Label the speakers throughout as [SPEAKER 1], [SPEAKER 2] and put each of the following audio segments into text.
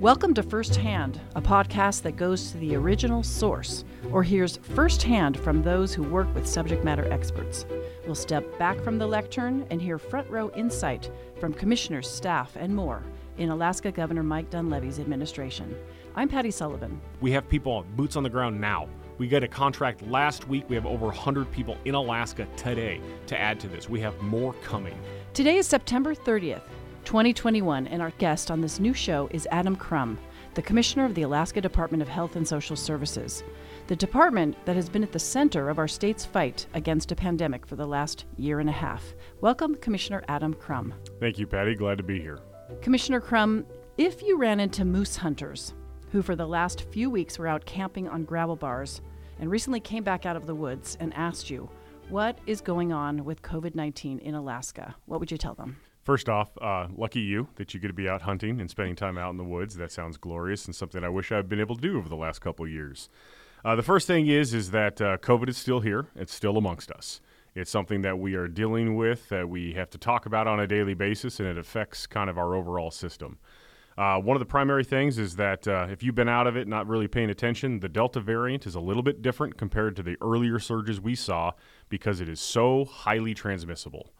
[SPEAKER 1] Welcome to Firsthand, a podcast that goes to the original source or hears firsthand from those who work with subject matter experts. We'll step back from the lectern and hear front row insight from commissioners, staff, and more in Alaska Governor Mike Dunleavy's administration. I'm Patty Sullivan.
[SPEAKER 2] We have people boots on the ground now. We got a contract last week. We have over 100 people in Alaska today to add to this. We have more coming.
[SPEAKER 1] Today is September 30th. 2021, and our guest on this new show is Adam Crum, the Commissioner of the Alaska Department of Health and Social Services, the department that has been at the center of our state's fight against a pandemic for the last year and a half. Welcome, Commissioner Adam Crum.
[SPEAKER 2] Thank you, Patty. Glad to be here.
[SPEAKER 1] Commissioner Crum, if you ran into moose hunters who, for the last few weeks, were out camping on gravel bars and recently came back out of the woods and asked you, what is going on with COVID 19 in Alaska? What would you tell them?
[SPEAKER 2] First off, uh, lucky you that you get to be out hunting and spending time out in the woods. That sounds glorious and something I wish I'd been able to do over the last couple years. Uh, the first thing is is that uh, COVID is still here. It's still amongst us. It's something that we are dealing with that we have to talk about on a daily basis, and it affects kind of our overall system. Uh, one of the primary things is that uh, if you've been out of it, not really paying attention, the Delta variant is a little bit different compared to the earlier surges we saw because it is so highly transmissible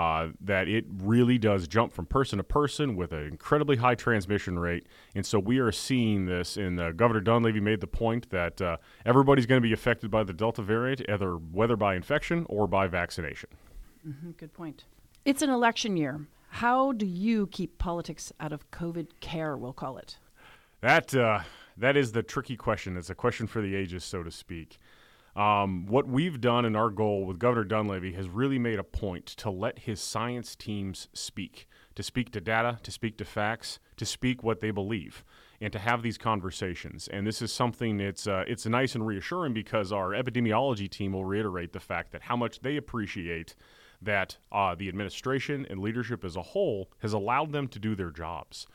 [SPEAKER 2] uh, that it really does jump from person to person with an incredibly high transmission rate. And so we are seeing this, and uh, Governor Dunleavy made the point that uh, everybody's going to be affected by the Delta variant, either whether by infection or by vaccination.
[SPEAKER 1] Mm-hmm, good point. It's an election year. How do you keep politics out of COVID care, we'll call it?
[SPEAKER 2] That, uh, that is the tricky question. It's a question for the ages, so to speak. Um, what we've done in our goal with Governor Dunleavy has really made a point to let his science teams speak, to speak to data, to speak to facts, to speak what they believe, and to have these conversations. And this is something that's uh, it's nice and reassuring because our epidemiology team will reiterate the fact that how much they appreciate that uh, the administration and leadership as a whole has allowed them to do their jobs.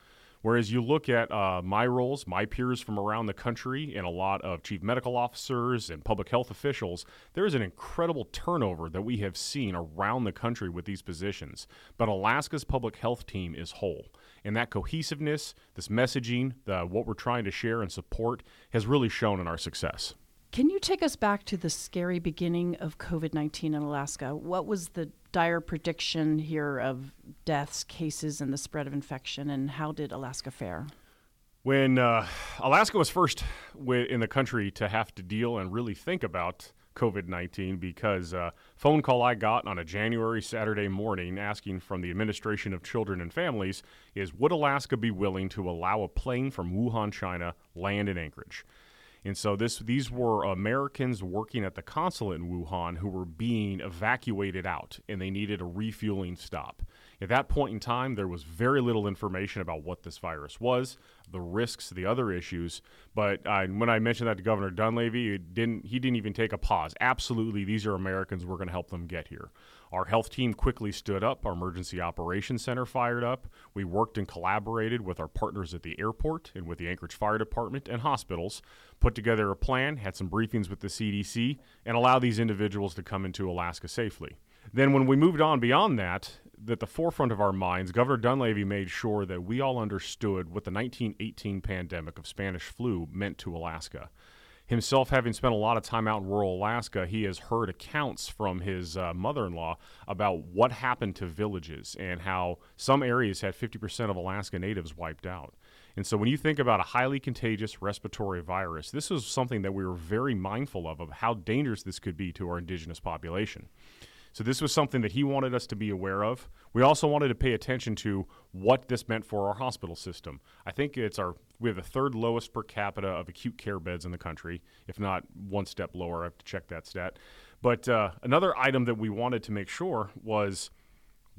[SPEAKER 2] Whereas you look at uh, my roles, my peers from around the country, and a lot of chief medical officers and public health officials, there is an incredible turnover that we have seen around the country with these positions. But Alaska's public health team is whole. And that cohesiveness, this messaging, the, what we're trying to share and support, has really shown in our success.
[SPEAKER 1] Can you take us back to the scary beginning of COVID 19 in Alaska? What was the dire prediction here of deaths, cases, and the spread of infection, and how did Alaska fare?
[SPEAKER 2] When uh, Alaska was first in the country to have to deal and really think about COVID 19 because a uh, phone call I got on a January Saturday morning asking from the Administration of Children and Families is Would Alaska be willing to allow a plane from Wuhan, China, land in Anchorage? And so this these were Americans working at the consulate in Wuhan who were being evacuated out and they needed a refueling stop. At that point in time, there was very little information about what this virus was, the risks, the other issues. But uh, when I mentioned that to Governor Dunleavy, didn't he didn't even take a pause. Absolutely, these are Americans. We're going to help them get here. Our health team quickly stood up. Our emergency operations center fired up. We worked and collaborated with our partners at the airport and with the Anchorage Fire Department and hospitals, put together a plan, had some briefings with the CDC, and allowed these individuals to come into Alaska safely. Then, when we moved on beyond that, at the forefront of our minds, Governor Dunleavy made sure that we all understood what the 1918 pandemic of Spanish flu meant to Alaska himself having spent a lot of time out in rural Alaska, he has heard accounts from his uh, mother in law about what happened to villages and how some areas had 50% of Alaska natives wiped out. And so when you think about a highly contagious respiratory virus, this is something that we were very mindful of, of how dangerous this could be to our indigenous population. So this was something that he wanted us to be aware of. We also wanted to pay attention to what this meant for our hospital system. I think it's our we have the third lowest per capita of acute care beds in the country, if not one step lower. I have to check that stat. But uh, another item that we wanted to make sure was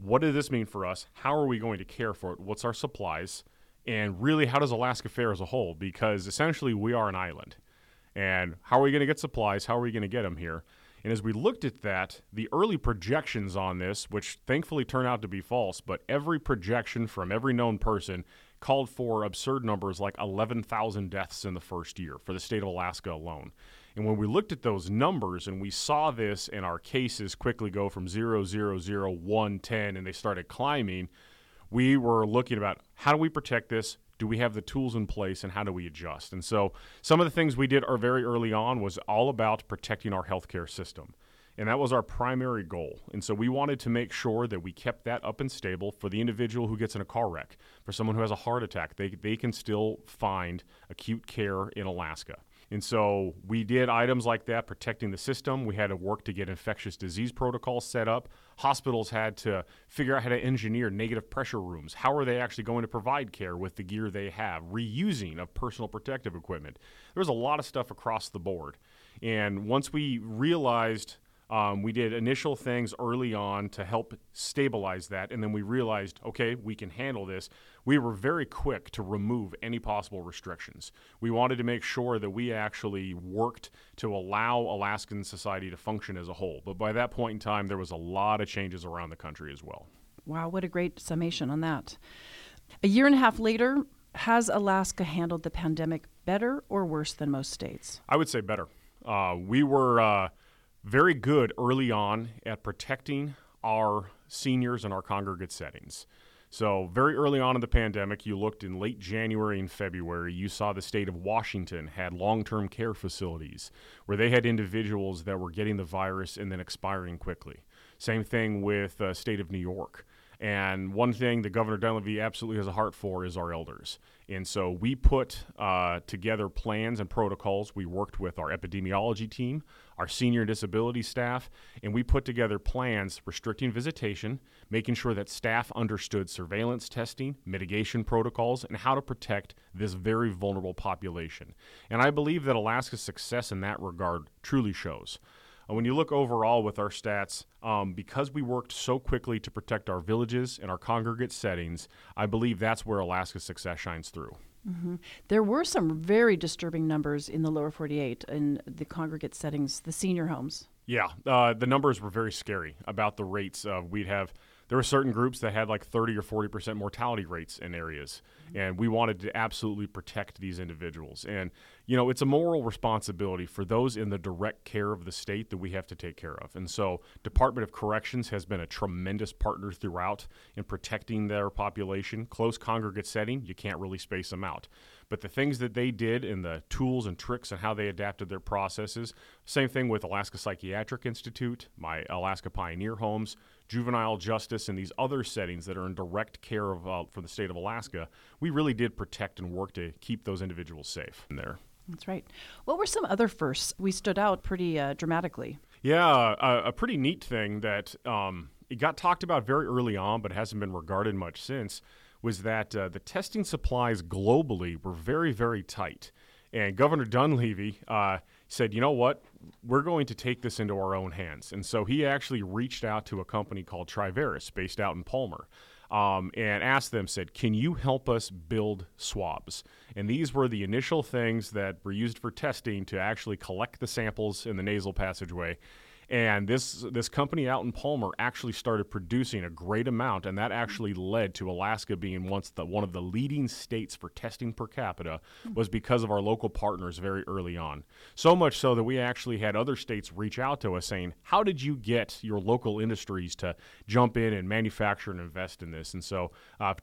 [SPEAKER 2] what does this mean for us? How are we going to care for it? What's our supplies? And really, how does Alaska fare as a whole? Because essentially, we are an island. And how are we going to get supplies? How are we going to get them here? And as we looked at that, the early projections on this, which thankfully turned out to be false, but every projection from every known person called for absurd numbers like 11,000 deaths in the first year for the state of Alaska alone. And when we looked at those numbers and we saw this and our cases quickly go from 0, 0, 0, 1, 10, and they started climbing, we were looking about how do we protect this? Do we have the tools in place and how do we adjust? And so some of the things we did are very early on was all about protecting our healthcare system. And that was our primary goal. And so we wanted to make sure that we kept that up and stable for the individual who gets in a car wreck, for someone who has a heart attack. They, they can still find acute care in Alaska. And so we did items like that, protecting the system. We had to work to get infectious disease protocols set up. Hospitals had to figure out how to engineer negative pressure rooms. How are they actually going to provide care with the gear they have? Reusing of personal protective equipment. There was a lot of stuff across the board. And once we realized um, we did initial things early on to help stabilize that, and then we realized, okay, we can handle this. We were very quick to remove any possible restrictions. We wanted to make sure that we actually worked to allow Alaskan society to function as a whole. But by that point in time, there was a lot of changes around the country as well.
[SPEAKER 1] Wow, what a great summation on that. A year and a half later, has Alaska handled the pandemic better or worse than most states?
[SPEAKER 2] I would say better. Uh, we were. Uh, very good early on at protecting our seniors and our congregate settings. So, very early on in the pandemic, you looked in late January and February, you saw the state of Washington had long term care facilities where they had individuals that were getting the virus and then expiring quickly. Same thing with uh, state of New York. And one thing that Governor Dunleavy absolutely has a heart for is our elders. And so we put uh, together plans and protocols. We worked with our epidemiology team, our senior disability staff, and we put together plans restricting visitation, making sure that staff understood surveillance testing, mitigation protocols, and how to protect this very vulnerable population. And I believe that Alaska's success in that regard truly shows. Uh, when you look overall with our stats, um, because we worked so quickly to protect our villages and our congregate settings, I believe that's where Alaska's success shines through.
[SPEAKER 1] Mm-hmm. There were some very disturbing numbers in the lower 48 in the congregate settings, the senior homes.
[SPEAKER 2] Yeah, uh, the numbers were very scary about the rates. Uh, we'd have there were certain groups that had like 30 or 40 percent mortality rates in areas, mm-hmm. and we wanted to absolutely protect these individuals. And you know, it's a moral responsibility for those in the direct care of the state that we have to take care of. And so, Department of Corrections has been a tremendous partner throughout in protecting their population. Close congregate setting, you can't really space them out. But the things that they did and the tools and tricks and how they adapted their processes, same thing with Alaska Psychiatric Institute, my Alaska Pioneer Homes, juvenile justice, and these other settings that are in direct care of uh, for the state of Alaska. We really did protect and work to keep those individuals safe in there.
[SPEAKER 1] That's right. What were some other firsts? We stood out pretty uh, dramatically.
[SPEAKER 2] Yeah, a, a, pretty neat thing that um, it got talked about very early on, but hasn't been regarded much since, was that uh, the testing supplies globally were very, very tight. And Governor Dunleavy uh, said, you know what? We're going to take this into our own hands. And so he actually reached out to a company called Triveris, based out in Palmer um, and asked them, said, Can you help us build swabs? And these were the initial things that were used for testing to actually collect the samples in the nasal passageway and this this company out in Palmer actually started producing a great amount, and that actually led to Alaska being once the one of the leading states for testing per capita was because of our local partners very early on. So much so that we actually had other states reach out to us saying, "How did you get your local industries to jump in and manufacture and invest in this?" And so uh,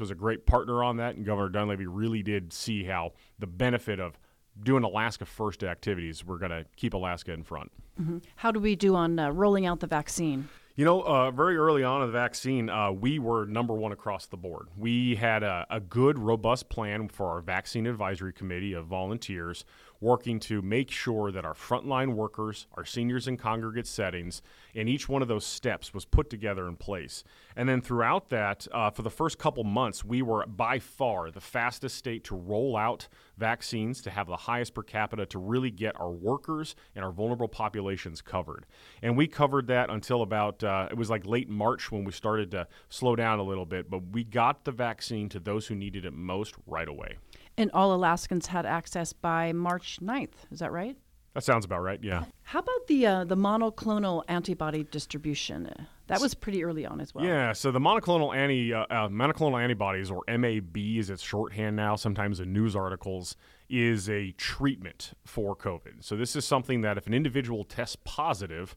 [SPEAKER 2] was a great partner on that, and Governor Dunleavy really did see how the benefit of doing Alaska first activities, we're going to keep Alaska in front.
[SPEAKER 1] Mm-hmm. How do we do on uh, rolling out the vaccine?
[SPEAKER 2] You know, uh, very early on in the vaccine, uh, we were number one across the board. We had a, a, good, robust plan for our vaccine advisory committee of volunteers working to make sure that our frontline workers, our seniors in congregate settings, and each one of those steps was put together in place. And then throughout that, uh, for the first couple months, we were by far the fastest state to roll out vaccines, to have the highest per capita, to really get our workers and our vulnerable populations covered. And we covered that until about, uh, it was like late March when we started to slow down a little bit, but we got the vaccine to those who needed it most right away.
[SPEAKER 1] And all Alaskans had access by March 9th. Is that right?
[SPEAKER 2] That sounds about right. Yeah.
[SPEAKER 1] How about the uh, the monoclonal antibody distribution? That was pretty early on as well.
[SPEAKER 2] Yeah. So the monoclonal anti uh, uh, monoclonal antibodies, or MAB, is its shorthand now. Sometimes in news articles, is a treatment for COVID. So this is something that if an individual tests positive,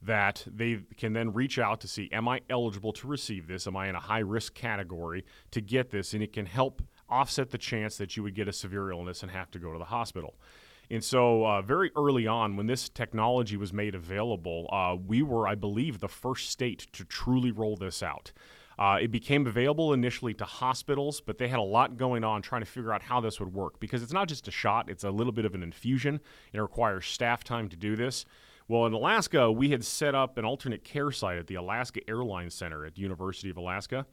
[SPEAKER 2] that they can then reach out to see, am I eligible to receive this? Am I in a high risk category to get this? And it can help offset the chance that you would get a severe illness and have to go to the hospital. And so, uh, very early on, when this technology was made available, uh, we were, I believe, the first state to truly roll this out. Uh, it became available initially to hospitals, but they had a lot going on trying to figure out how this would work because it's not just a shot, it's a little bit of an infusion. And it requires staff time to do this. Well, in Alaska, we had set up an alternate care site at the Alaska Airlines Center at the University of Alaska.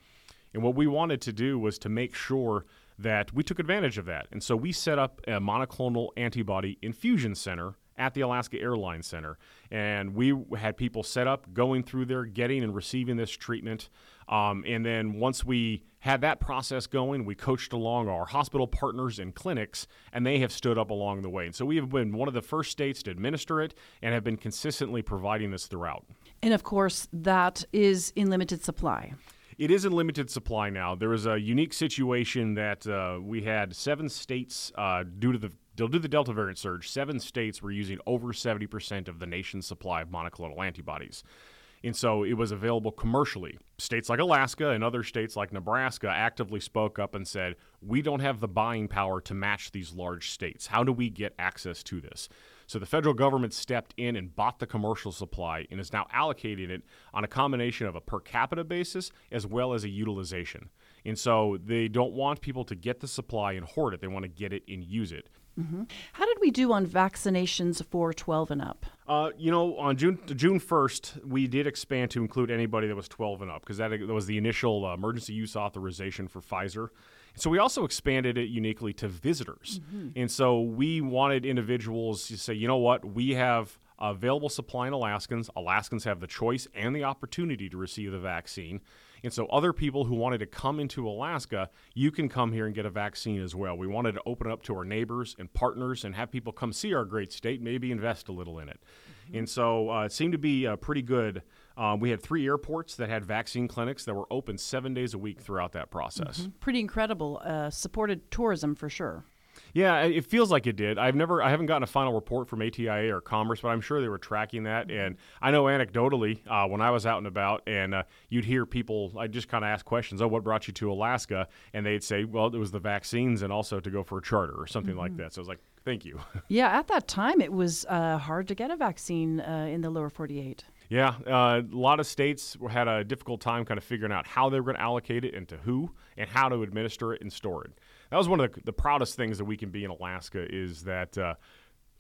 [SPEAKER 2] And what we wanted to do was to make sure that we took advantage of that. And so we set up a monoclonal antibody infusion center at the Alaska Airlines Center. And we had people set up going through there, getting and receiving this treatment. Um, and then once we had that process going, we coached along our hospital partners and clinics, and they have stood up along the way. And so we have been one of the first states to administer it and have been consistently providing this throughout.
[SPEAKER 1] And of course, that is in limited supply.
[SPEAKER 2] It is in limited supply now. There was a unique situation that uh, we had seven states, uh, due to the due to the Delta variant surge, seven states were using over 70% of the nation's supply of monoclonal antibodies. And so it was available commercially. States like Alaska and other states like Nebraska actively spoke up and said, We don't have the buying power to match these large states. How do we get access to this? So the federal government stepped in and bought the commercial supply and is now allocating it on a combination of a per capita basis as well as a utilization. And so they don't want people to get the supply and hoard it, they want to get it and use it.
[SPEAKER 1] Mm-hmm. How did we do on vaccinations for 12 and up?
[SPEAKER 2] Uh, you know, on June June 1st, we did expand to include anybody that was 12 and up because that, that, was the initial uh, emergency use authorization for Pfizer. So we also expanded it uniquely to visitors. Mm-hmm. And so we wanted individuals to say, you know what, we have available supply in Alaskans. Alaskans have the choice and the opportunity to receive the vaccine. And so, other people who wanted to come into Alaska, you can come here and get a vaccine as well. We wanted to open up to our neighbors and partners and have people come see our great state, maybe invest a little in it. Mm-hmm. And so, uh, it seemed to be uh, pretty good. Um, we had three airports that had vaccine clinics that were open seven days a week throughout that process. Mm-hmm.
[SPEAKER 1] Pretty incredible. Uh, supported tourism for sure.
[SPEAKER 2] Yeah, it feels like it did. I've never, I haven't gotten a final report from ATIA or Commerce, but I'm sure they were tracking that. Mm-hmm. And I know anecdotally, uh, when I was out and about, and uh, you'd hear people, I just kind of ask questions, "Oh, what brought you to Alaska?" And they'd say, "Well, it was the vaccines, and also to go for a charter or something mm-hmm. like that." So I was like, "Thank you."
[SPEAKER 1] yeah, at that time, it was uh, hard to get a vaccine uh, in the lower 48.
[SPEAKER 2] Yeah, uh, a lot of states had a difficult time kind of figuring out how they were going to allocate it and to who and how to administer it and store it. That was one of the, the proudest things that we can be in Alaska is that uh,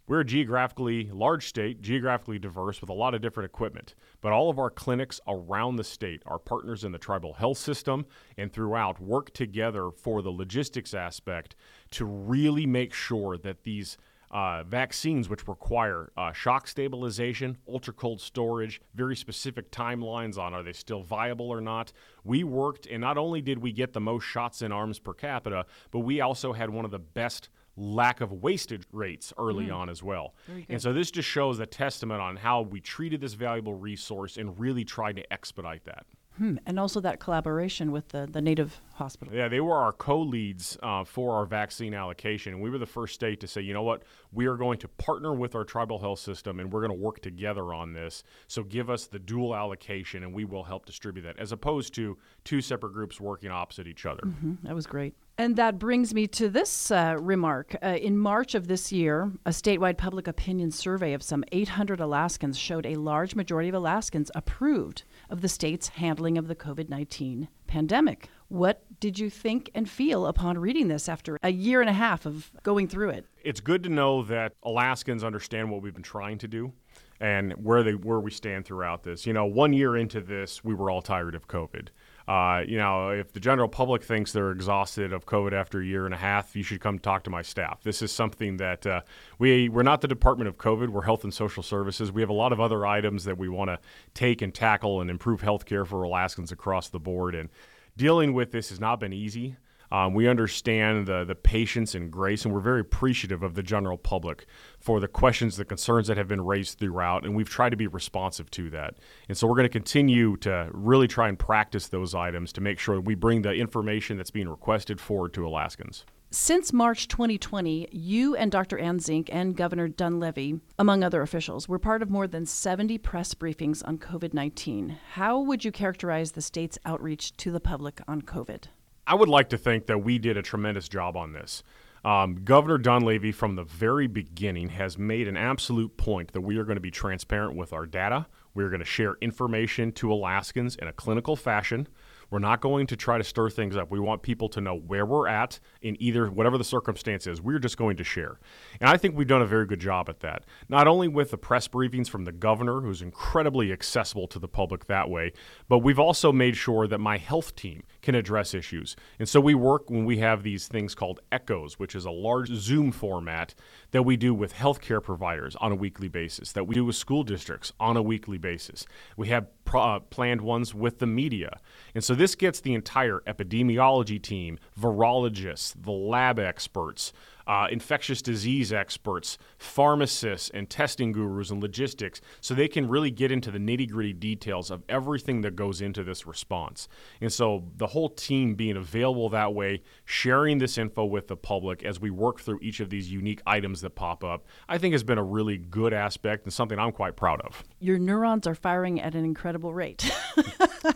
[SPEAKER 2] we're a geographically large state, geographically diverse with a lot of different equipment. But all of our clinics around the state, our partners in the tribal health system and throughout, work together for the logistics aspect to really make sure that these – uh, vaccines which require uh, shock stabilization, ultra cold storage, very specific timelines on are they still viable or not. We worked, and not only did we get the most shots in arms per capita, but we also had one of the best lack of wastage rates early mm. on as well. And so this just shows a testament on how we treated this valuable resource and really tried to expedite that.
[SPEAKER 1] Hmm. And also that collaboration with the, the native hospital.
[SPEAKER 2] Yeah, they were our co leads uh, for our vaccine allocation. And we were the first state to say, you know what, we are going to partner with our tribal health system and we're going to work together on this. So give us the dual allocation and we will help distribute that, as opposed to two separate groups working opposite each other.
[SPEAKER 1] Mm-hmm. That was great. And that brings me to this uh, remark. Uh, in March of this year, a statewide public opinion survey of some 800 Alaskans showed a large majority of Alaskans approved of the state's handling of the COVID 19 pandemic. What did you think and feel upon reading this after a year and a half of going through it?
[SPEAKER 2] It's good to know that Alaskans understand what we've been trying to do and where they where we stand throughout this. You know, one year into this, we were all tired of COVID. Uh, you know, if the general public thinks they're exhausted of COVID after a year and a half, you should come talk to my staff. This is something that uh, we we're not the Department of COVID. We're Health and Social Services. We have a lot of other items that we want to take and tackle and improve health care for Alaskans across the board. And dealing with this has not been easy. Um, we understand the, the patience and grace, and we're very appreciative of the general public for the questions, the concerns that have been raised throughout, and we've tried to be responsive to that. And so we're going to continue to really try and practice those items to make sure we bring the information that's being requested forward to Alaskans.
[SPEAKER 1] Since March 2020, you and Dr. Anne Zink and Governor Dunleavy, among other officials, were part of more than 70 press briefings on COVID 19. How would you characterize the state's outreach to the public on COVID?
[SPEAKER 2] I would like to think that we did a tremendous job on this. Um, Governor Dunleavy, from the very beginning, has made an absolute point that we are going to be transparent with our data. We are going to share information to Alaskans in a clinical fashion. We're not going to try to stir things up. We want people to know where we're at in either whatever the circumstance is. We're just going to share. And I think we've done a very good job at that. Not only with the press briefings from the governor, who's incredibly accessible to the public that way, but we've also made sure that my health team can address issues. And so we work when we have these things called echoes, which is a large Zoom format that we do with healthcare providers on a weekly basis, that we do with school districts on a weekly basis. We have uh, planned ones with the media. And so this gets the entire epidemiology team, virologists, the lab experts, uh, infectious disease experts, pharmacists, and testing gurus and logistics so they can really get into the nitty gritty details of everything that goes into this response. And so the whole team being available that way, sharing this info with the public as we work through each of these unique items that pop up, I think has been a really good aspect and something I'm quite proud of.
[SPEAKER 1] Your neurons are firing at an incredible rate.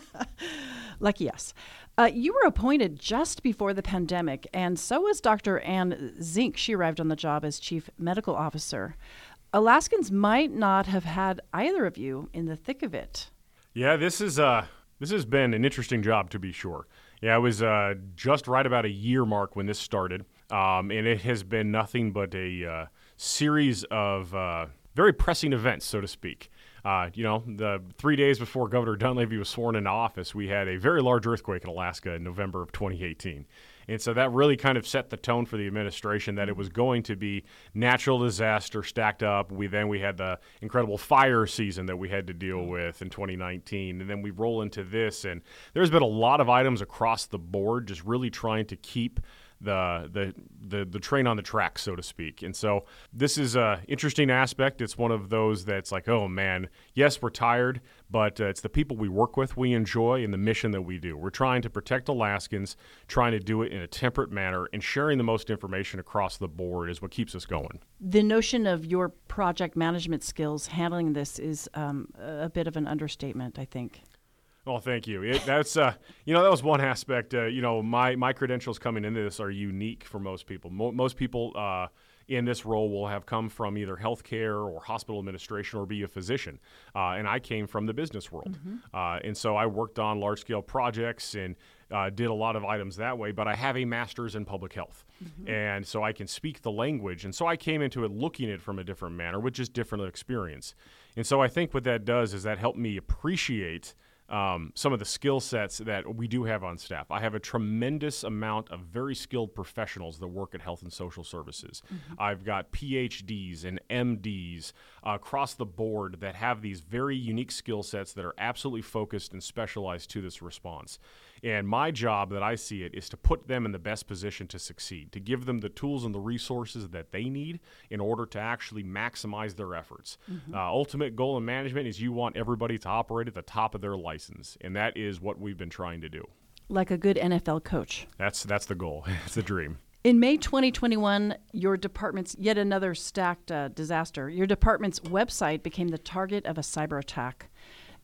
[SPEAKER 1] Lucky us. Uh, you were appointed just before the pandemic, and so was Dr. Anne Zink. She arrived on the job as chief medical officer. Alaskans might not have had either of you in the thick of it.
[SPEAKER 2] Yeah, this is uh, this has been an interesting job to be sure. Yeah, it was uh, just right about a year mark when this started, um, and it has been nothing but a uh, series of uh, very pressing events, so to speak. Uh, you know, the three days before Governor Dunleavy was sworn into office, we had a very large earthquake in Alaska in November of 2018. And so that really kind of set the tone for the administration that it was going to be natural disaster stacked up. We then we had the incredible fire season that we had to deal with in 2019, and then we roll into this, and there's been a lot of items across the board, just really trying to keep the, the the the train on the track, so to speak. And so this is a interesting aspect. It's one of those that's like, oh man, yes, we're tired, but uh, it's the people we work with we enjoy and the mission that we do. We're trying to protect Alaskans, trying to do it in a temperate manner, and sharing the most information across the board is what keeps us going.
[SPEAKER 1] The notion of your project management skills handling this is um, a bit of an understatement, I think.
[SPEAKER 2] Well, thank you. It, that's uh, you know that was one aspect. Uh, you know, my my credentials coming into this are unique for most people. Mo- most people uh, in this role will have come from either healthcare or hospital administration or be a physician, uh, and I came from the business world. Mm-hmm. Uh, and so I worked on large scale projects and uh, did a lot of items that way. But I have a master's in public health, mm-hmm. and so I can speak the language. And so I came into it looking at it from a different manner, which is different experience. And so I think what that does is that helped me appreciate um, some of the skill sets that we do have on staff. I have a tremendous amount of very skilled professionals that work at health and social services. Mm-hmm. I've got PhDs and MDs uh, across the board that have these very unique skill sets that are absolutely focused and specialized to this response. And my job that I see it is to put them in the best position to succeed, to give them the tools and the resources that they need in order to actually maximize their efforts. Mm-hmm. Uh, ultimate goal in management is you want everybody to operate at the top of their license, and that is what we've been trying to do.
[SPEAKER 1] Like a good NFL coach.
[SPEAKER 2] That's that's the goal. it's the dream.
[SPEAKER 1] In May 2021, your department's yet another stacked uh, disaster. Your department's website became the target of a cyber attack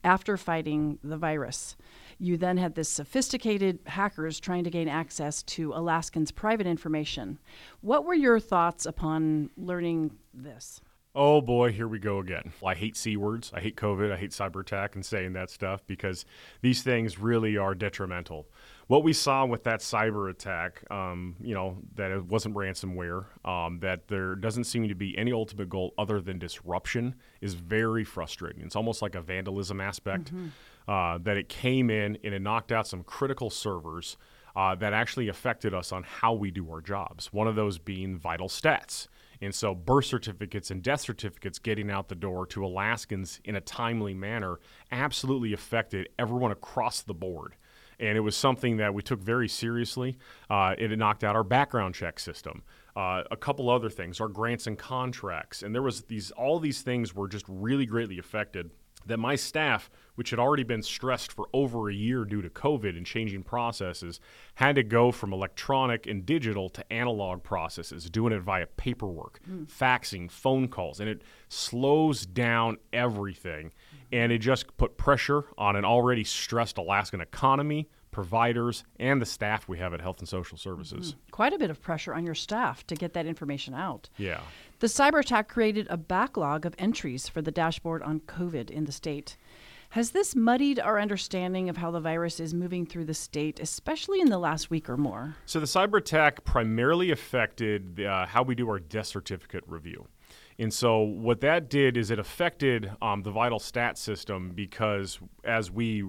[SPEAKER 1] after fighting the virus. You then had this sophisticated hackers trying to gain access to Alaskans' private information. What were your thoughts upon learning this?
[SPEAKER 2] Oh boy, here we go again. I hate C words. I hate COVID. I hate cyber attack and saying that stuff because these things really are detrimental. What we saw with that cyber attack, um, you know, that it wasn't ransomware, um, that there doesn't seem to be any ultimate goal other than disruption, is very frustrating. It's almost like a vandalism aspect mm-hmm. Uh, that it came in and it knocked out some critical servers. Uh, that actually affected us on how we do our jobs. One of those being vital stats. And so, birth certificates and death certificates getting out the door to Alaskans in a timely manner absolutely affected everyone across the board. And it was something that we took very seriously. Uh, it knocked out our background check system. Uh, a couple other things, our grants and contracts, and there was these all these things were just really greatly affected that my staff, which had already been stressed for over a year due to COVID and changing processes, had to go from electronic and digital to analog processes, doing it via paperwork, mm. faxing, phone calls, and it slows down everything. And it just put pressure on an already stressed Alaskan economy, providers, and the staff we have at Health and Social Services.
[SPEAKER 1] Mm-hmm. Quite a bit of pressure on your staff to get that information out.
[SPEAKER 2] Yeah.
[SPEAKER 1] The cyber attack created a backlog of entries for the dashboard on COVID in the state. Has this muddied our understanding of how the virus is moving through the state, especially in the last week or more?
[SPEAKER 2] So, the cyber attack primarily affected uh, how we do our death certificate review. And so, what that did is it affected um, the vital stat system because as we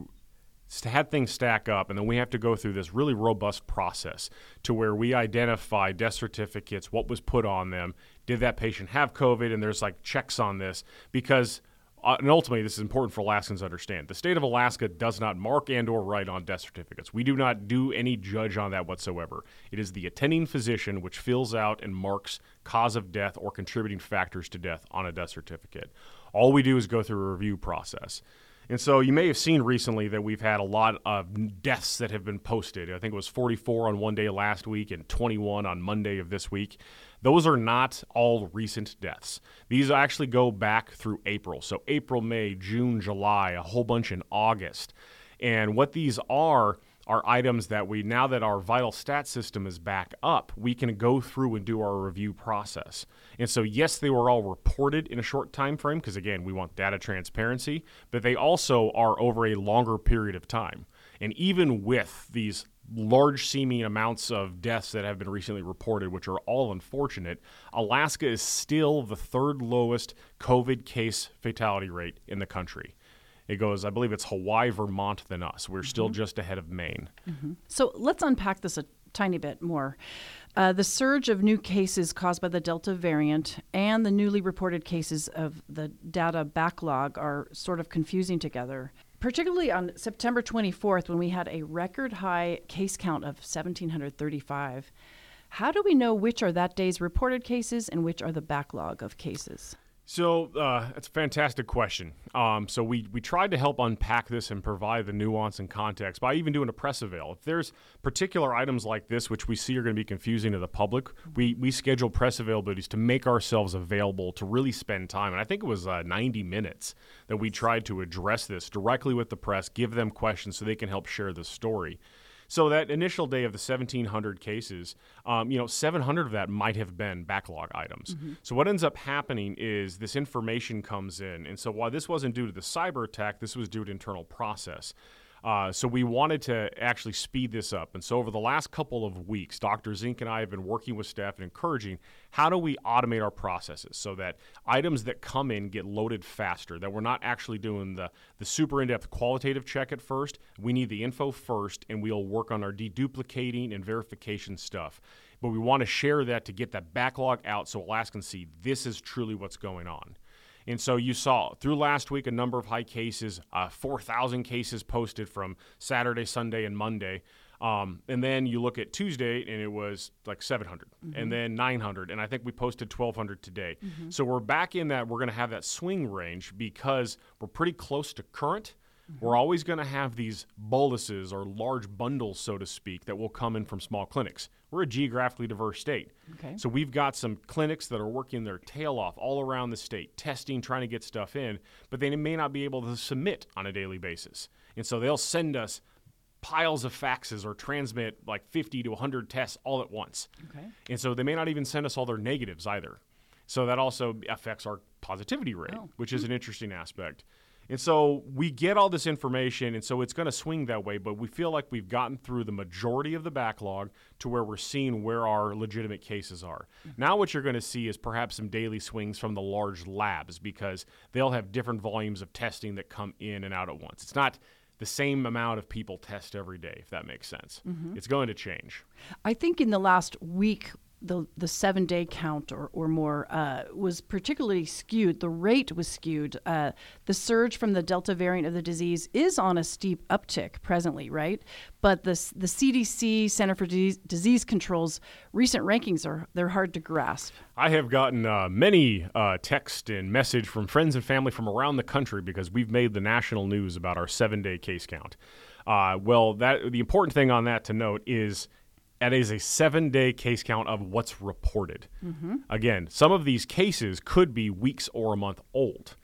[SPEAKER 2] had things stack up, and then we have to go through this really robust process to where we identify death certificates, what was put on them, did that patient have COVID, and there's like checks on this because uh, and ultimately this is important for Alaskans to understand. The state of Alaska does not mark and or write on death certificates. We do not do any judge on that whatsoever. It is the attending physician which fills out and marks cause of death or contributing factors to death on a death certificate. All we do is go through a review process. And so you may have seen recently that we've had a lot of deaths that have been posted. I think it was 44 on one day last week and 21 on Monday of this week. Those are not all recent deaths. These actually go back through April. So April, May, June, July, a whole bunch in August. And what these are are items that we now that our vital stat system is back up, we can go through and do our review process. And so yes, they were all reported in a short time frame because again, we want data transparency, but they also are over a longer period of time. And even with these large seeming amounts of deaths that have been recently reported, which are all unfortunate, Alaska is still the third lowest COVID case fatality rate in the country. It goes, I believe it's Hawaii, Vermont, than us. We're mm-hmm. still just ahead of Maine.
[SPEAKER 1] Mm-hmm. So let's unpack this a tiny bit more. Uh, the surge of new cases caused by the Delta variant and the newly reported cases of the data backlog are sort of confusing together particularly on September 24th when we had a record high case count of 1,735. How do we know which are that day's reported cases and which are the backlog of cases?
[SPEAKER 2] So uh, that's a fantastic question. Um, so we we tried to help unpack this and provide the nuance and context by even doing a press avail. If there's particular items like this which we see are going to be confusing to the public, we we schedule press availabilities to make ourselves available to really spend time. And I think it was uh, 90 minutes that we tried to address this directly with the press, give them questions so they can help share the story. So that initial day of the 1,700 cases, um, you know, 700 of that might have been backlog items. Mm-hmm. So what ends up happening is this information comes in, and so while this wasn't due to the cyber attack, this was due to internal process. Uh, so we wanted to actually speed this up. And so over the last couple of weeks, Dr. Zink and I have been working with staff and encouraging how do we automate our processes so that items that come in get loaded faster, that we're not actually doing the, the super in-depth qualitative check at first. We need the info first, and we'll work on our deduplicating and verification stuff. But we want to share that to get that backlog out so Alaskans see this is truly what's going on. And so you saw through last week a number of high cases, uh, 4,000 cases posted from Saturday, Sunday, and Monday. Um, and then you look at Tuesday and it was like 700 mm-hmm. and then 900. And I think we posted 1,200 today. Mm-hmm. So we're back in that, we're going to have that swing range because we're pretty close to current. We're always going to have these boluses or large bundles, so to speak, that will come in from small clinics. We're a geographically diverse state. Okay. So we've got some clinics that are working their tail off all around the state, testing, trying to get stuff in, but they may not be able to submit on a daily basis. And so they'll send us piles of faxes or transmit like 50 to 100 tests all at once. Okay. And so they may not even send us all their negatives either. So that also affects our positivity rate, oh. which is an interesting aspect. And so we get all this information, and so it's going to swing that way, but we feel like we've gotten through the majority of the backlog to where we're seeing where our legitimate cases are. Mm-hmm. Now, what you're going to see is perhaps some daily swings from the large labs because they'll have different volumes of testing that come in and out at once. It's not the same amount of people test every day, if that makes sense. Mm-hmm. It's going to change.
[SPEAKER 1] I think in the last week, the the seven day count or, or more uh, was particularly skewed. The rate was skewed. Uh, the surge from the Delta variant of the disease is on a steep uptick presently, right? But the the CDC Center for Disease, disease Control's recent rankings are they're hard to grasp.
[SPEAKER 2] I have gotten uh, many uh, text and message from friends and family from around the country because we've made the national news about our seven day case count. Uh, well, that the important thing on that to note is that is a seven day case count of what's reported. Mm-hmm. Again, some of these cases could be weeks or a month old.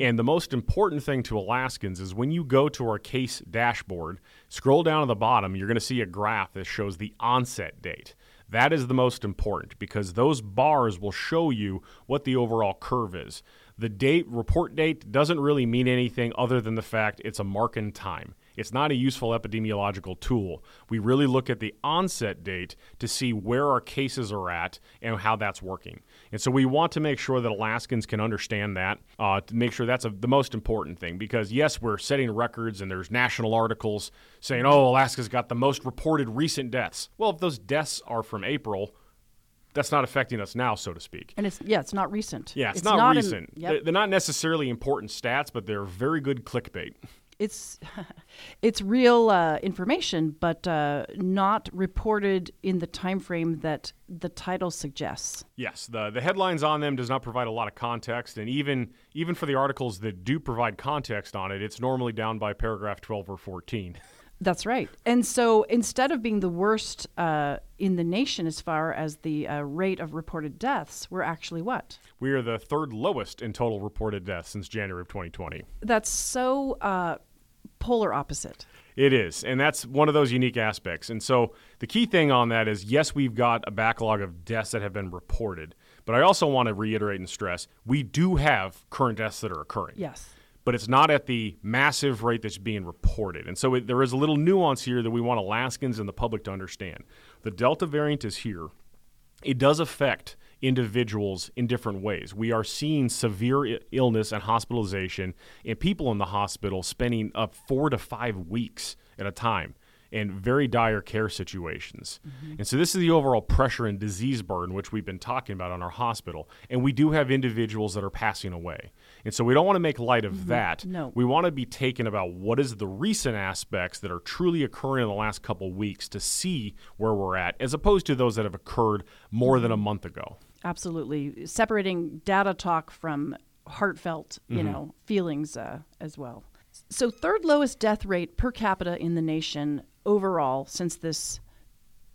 [SPEAKER 2] And the most important thing to Alaskans is when you go to our case dashboard, scroll down to the bottom, you're going to see a graph that shows the onset date. That is the most important because those bars will show you what the overall curve is. The date, report date, doesn't really mean anything other than the fact it's a mark in time. It's not a useful epidemiological tool. We really look at the onset date to see where our cases are at and how that's working. And so we want to make sure that Alaskans can understand that, uh, to make sure that's a, the most important thing. Because, yes, we're setting records and there's national articles saying, oh, Alaska's got the most reported recent deaths. Well, if those deaths are from April, that's not affecting us now, so to speak.
[SPEAKER 1] And it's yeah, it's not recent.
[SPEAKER 2] Yeah, it's,
[SPEAKER 1] it's
[SPEAKER 2] not,
[SPEAKER 1] not
[SPEAKER 2] recent.
[SPEAKER 1] yep.
[SPEAKER 2] They're, they're not necessarily important stats, but they're very good clickbait.
[SPEAKER 1] It's it's real uh, information, but uh, not reported in the time frame that the title suggests.
[SPEAKER 2] Yes, the the headlines on them does not provide a lot of context, and even even for the articles that do provide context on it, it's normally down by paragraph twelve or fourteen.
[SPEAKER 1] That's right. And so instead of being the worst uh, in the nation as far as the uh, rate of reported deaths, we're actually what?
[SPEAKER 2] We are the third lowest in total reported deaths since January of 2020.
[SPEAKER 1] That's so uh, polar opposite.
[SPEAKER 2] It is, and that's one of those unique aspects. And so the key thing on that is yes, we've got a backlog of deaths that have been reported, but I also want to reiterate and stress we do have current deaths that are occurring.
[SPEAKER 1] Yes.
[SPEAKER 2] but it's not at the massive rate that's being reported. And so it, there is a little nuance here that we want Alaskans and the public to understand. The Delta variant is here. It does affect individuals in different ways. We are seeing severe illness and hospitalization, and people in the hospital spending up four to five weeks at a time in very dire care situations. Mm-hmm. And so this is the overall pressure and disease burden which we've been talking about on our hospital. And we do have individuals that are passing away. And so we don't want to make light of mm-hmm. that.
[SPEAKER 1] No.
[SPEAKER 2] We want to be taken about what is the recent aspects that are truly occurring in the last couple weeks to see where we're at as opposed to those that have occurred more than a mm-hmm. month ago.
[SPEAKER 1] Absolutely. Separating data talk from heartfelt, you know, feelings uh, as well. So, third lowest death rate per capita in the nation overall since this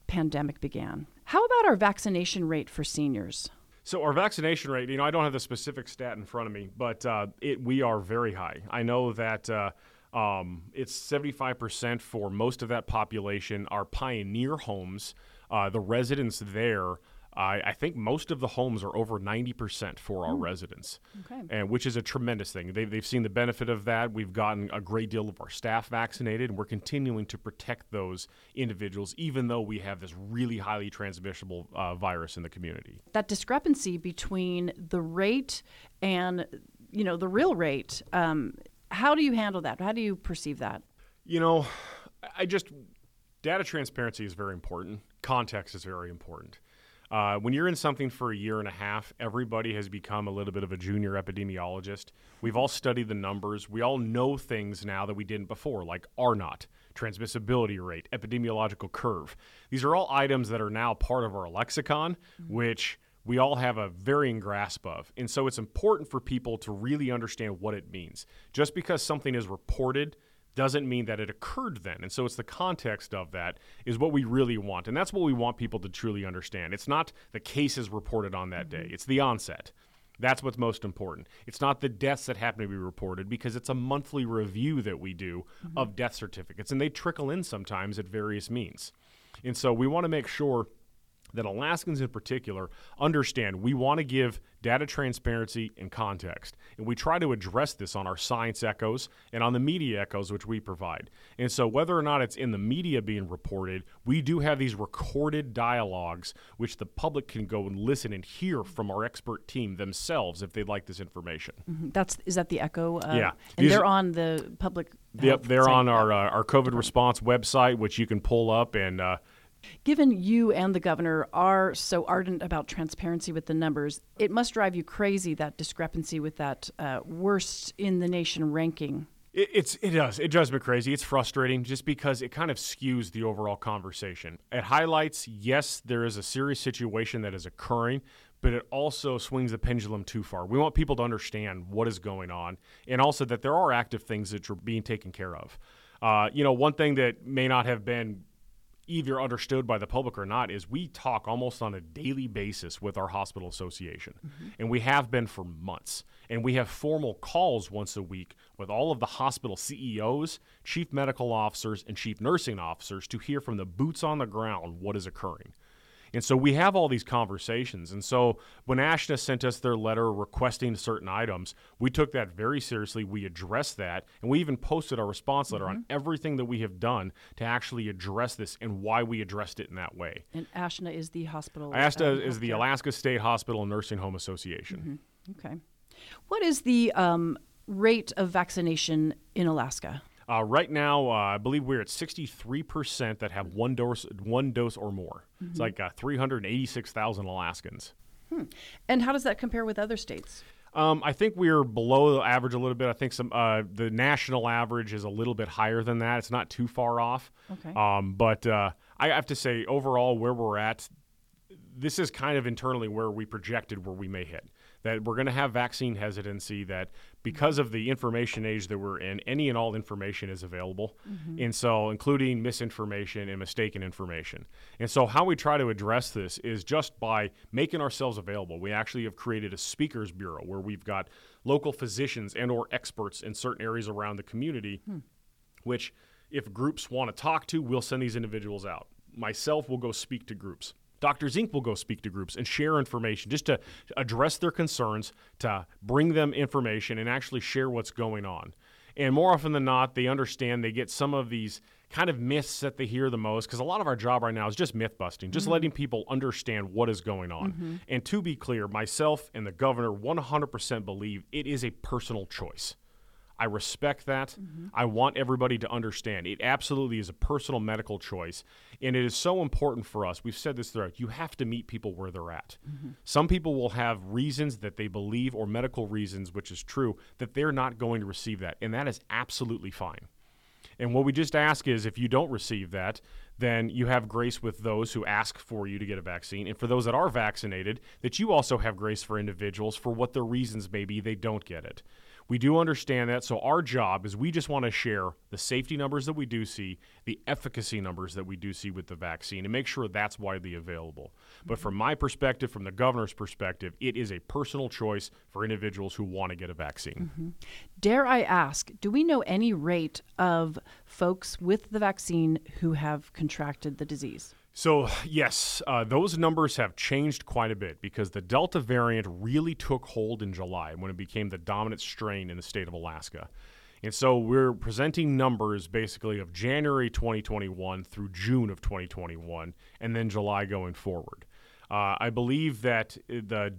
[SPEAKER 1] pandemic began. How about our vaccination rate for seniors?
[SPEAKER 2] So our vaccination rate, you know, I don't have the specific stat in front of me, but uh, it we are very high. I know that uh, um, it's 75% for most of that population are pioneer homes. Uh, the residents there, I I think most of the homes are over 90% for our residents,
[SPEAKER 1] Okay.
[SPEAKER 2] and which is a tremendous thing. They've, they've seen the benefit of that. We've gotten a great deal of our staff vaccinated, and we're continuing to protect those individuals, even though we have this really highly transmissible uh, virus in the community.
[SPEAKER 1] That discrepancy between the rate and, you know, the real rate, um, how do you handle that? How do you perceive that?
[SPEAKER 2] You know, I just data transparency is very important. Context is very important. Uh, when you're in something for a year and a half, everybody has become a little bit of a junior epidemiologist. We've all studied the numbers. We all know things now that we didn't before, like R naught, transmissibility rate, epidemiological curve. These are all items that are now part of our lexicon, which we all have a varying grasp of. And so it's important for people to really understand what it means. Just because something is reported doesn't mean that it occurred then. And so it's the context of that is what we really want. And that's what we want people to truly understand. It's not the cases reported on that day, it's the onset. That's what's most important. It's not the deaths that happen to be reported because it's a monthly review that we do of death certificates, and they trickle in sometimes at various means. And so we want to make sure that Alaskans in particular understand we want to give data transparency and context. And we try to address this on our science echoes and on the media echoes which we provide. And so whether or not it's in the media being reported, we do have these recorded dialogues which the public can go and listen and hear from our expert team themselves if they'd like this information.
[SPEAKER 1] That's is that the Echo? Uh,
[SPEAKER 2] Yeah.
[SPEAKER 1] and
[SPEAKER 2] These
[SPEAKER 1] they're on the public.
[SPEAKER 2] Yep, they're on our uh, our COVID response website, which you can pull up and uh,
[SPEAKER 1] Given you and the governor are so ardent about transparency with the numbers, it must drive you crazy that discrepancy with that uh, worst in the nation ranking.
[SPEAKER 2] It, it's it does it drives me crazy. It's frustrating just because it kind of skews the overall conversation. It highlights yes, there is a serious situation that is occurring, but it also swings the pendulum too far. We want people to understand what is going on, and also that there are active things that are being taken care of. Uh, you know, one thing that may not have been either understood by the public or not is we talk almost on a daily basis with our hospital association mm-hmm. and we have been for months and we have formal calls once a week with all of the hospital CEOs, chief medical officers and chief nursing officers to hear from the boots on the ground what is occurring. And so we have all these conversations. And so when ASHNA sent us their letter requesting certain items, we took that very seriously. We addressed that. And we even posted our response letter mm-hmm. on everything that we have done to actually address this and why we addressed it in that way.
[SPEAKER 1] And ASHNA is the hospital.
[SPEAKER 2] ASHNA um, is the Alaska State Hospital Nursing Home Association.
[SPEAKER 1] Mm-hmm. Okay. What is the um, rate of vaccination in Alaska?
[SPEAKER 2] Uh, right now, uh, I believe we're at 63% that have one dose, one dose or more. Mm-hmm. It's like uh, 386,000 Alaskans.
[SPEAKER 1] Hmm. And how does that compare with other states?
[SPEAKER 2] Um, I think we're below the average a little bit. I think some uh, the national average is a little bit higher than that. It's not too far off. Okay. Um, but uh, I have to say, overall, where we're at, this is kind of internally where we projected where we may hit that we're going to have vaccine hesitancy, that because of the information age that we're in, any and all information is available. Mm-hmm. And so, including misinformation and mistaken information. And so, how we try to address this is just by making ourselves available. We actually have created a speakers bureau where we've got local physicians and or experts in certain areas around the community, hmm. which if groups want to talk to, we'll send these individuals out. Myself will go speak to groups. Doctors Zink will go speak to groups and share information just to address their concerns, to bring them information and actually share what's going on. And more often than not, they understand, they get some of these kind of myths that they hear the most because a lot of our job right now is just myth busting, just mm-hmm. letting people understand what is going on. Mm-hmm. And to be clear, myself and the governor 100% believe it is a personal choice. I respect that. Mm-hmm. I want everybody to understand. It absolutely is a personal medical choice. And it is so important for us. We've said this throughout. You have to meet people where they're at. Mm-hmm. Some people will have reasons that they believe, or medical reasons, which is true, that they're not going to receive that. And that is absolutely fine. And what we just ask is if you don't receive that, then you have grace with those who ask for you to get a vaccine. And for those that are vaccinated, that you also have grace for individuals for what their reasons may be they don't get it. We do understand that. So, our job is we just want to share the safety numbers that we do see, the efficacy numbers that we do see with the vaccine, and make sure that's widely available. But from my perspective, from the governor's perspective, it is a personal choice for individuals who want to get a vaccine.
[SPEAKER 1] Mm-hmm. Dare I ask, do we know any rate of folks with the vaccine who have contracted the disease?
[SPEAKER 2] So, yes, uh, those numbers have changed quite a bit because the Delta variant really took hold in July when it became the dominant strain in the state of Alaska. And so we're presenting numbers basically of January 2021 through June of 2021 and then July going forward. Uh, I believe that the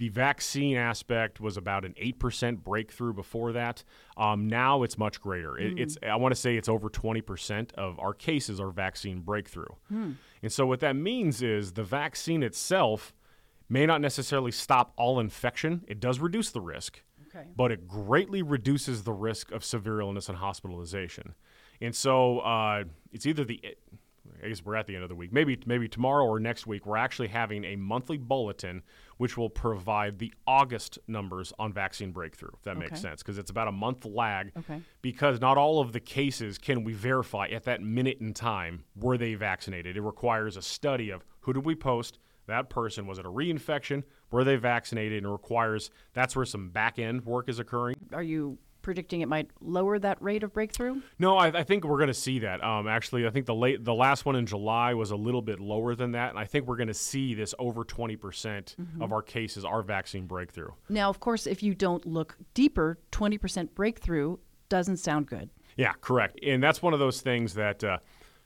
[SPEAKER 2] the vaccine aspect was about an 8% breakthrough before that. Um, now it's much greater. It, mm. It's I want to say it's over 20% of our cases are vaccine breakthrough. Mm. And so what that means is the vaccine itself may not necessarily stop all infection. It does reduce the risk, okay. but it greatly reduces the risk of severe illness and hospitalization. And so uh, it's either the I guess we're at the end of the week. Maybe maybe tomorrow or next week, we're actually having a monthly bulletin which will provide the August numbers on vaccine breakthrough. If that okay. makes sense, because it's about a month lag. Okay. Because not all of the cases can we verify at that minute in time were they vaccinated. It requires a study of who did we post, that person was it a reinfection, were they vaccinated, and requires that's where some back end work is occurring.
[SPEAKER 1] Are you predicting it might lower that rate of breakthrough?
[SPEAKER 2] No, I, I think we're going to see that. Um, actually, I think the late the last one in July was a little bit lower than that, and I think we're going to see this over twenty percent mm-hmm. of our cases are vaccine breakthrough.
[SPEAKER 1] Now, of course, if you don't look deeper, twenty percent breakthrough doesn't sound good.
[SPEAKER 2] Yeah, correct, and that's one of those things that. Uh,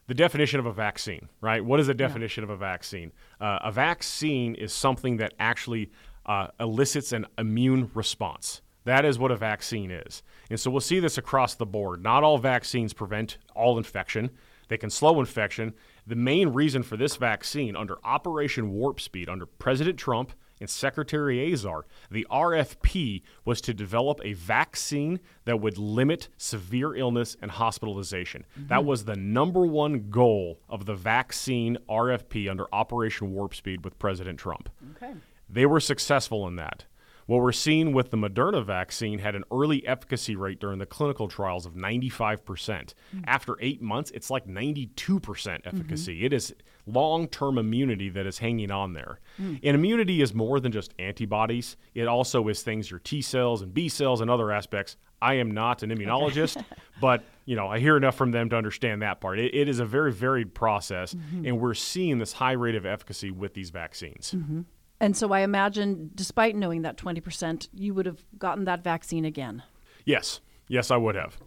[SPEAKER 2] the definition of a vaccine, right? What is the definition yeah. of a vaccine? Uh, a vaccine is something that actually uh, elicits an immune response. That is what a vaccine is. And so we'll see this across the board. Not all vaccines prevent all infection, they can slow infection. The main reason for this vaccine under Operation Warp Speed, under President Trump and Secretary Azar, the RFP was to develop a vaccine that would limit severe illness and hospitalization. Mm-hmm. That was the number one goal of the vaccine RFP under Operation Warp Speed with President Trump. Okay. They were successful in that. What we're seeing with the Moderna vaccine had an early efficacy rate during the clinical trials of 95%. percent hmm. After eight months, it's like 92% mm-hmm. efficacy. It is long term immunity that is hanging on there. Hmm. And immunity is more than just antibodies, it also is things your T cells and B cells and other aspects. I am not an immunologist, but you know I hear enough from them to understand that part. It, it is a very varied process, mm-hmm. and we're seeing this high rate of efficacy with these vaccines. Mm-hmm.
[SPEAKER 1] And so I imagine, despite knowing that 20%, you would have gotten that vaccine again.
[SPEAKER 2] Yes, yes, I would have,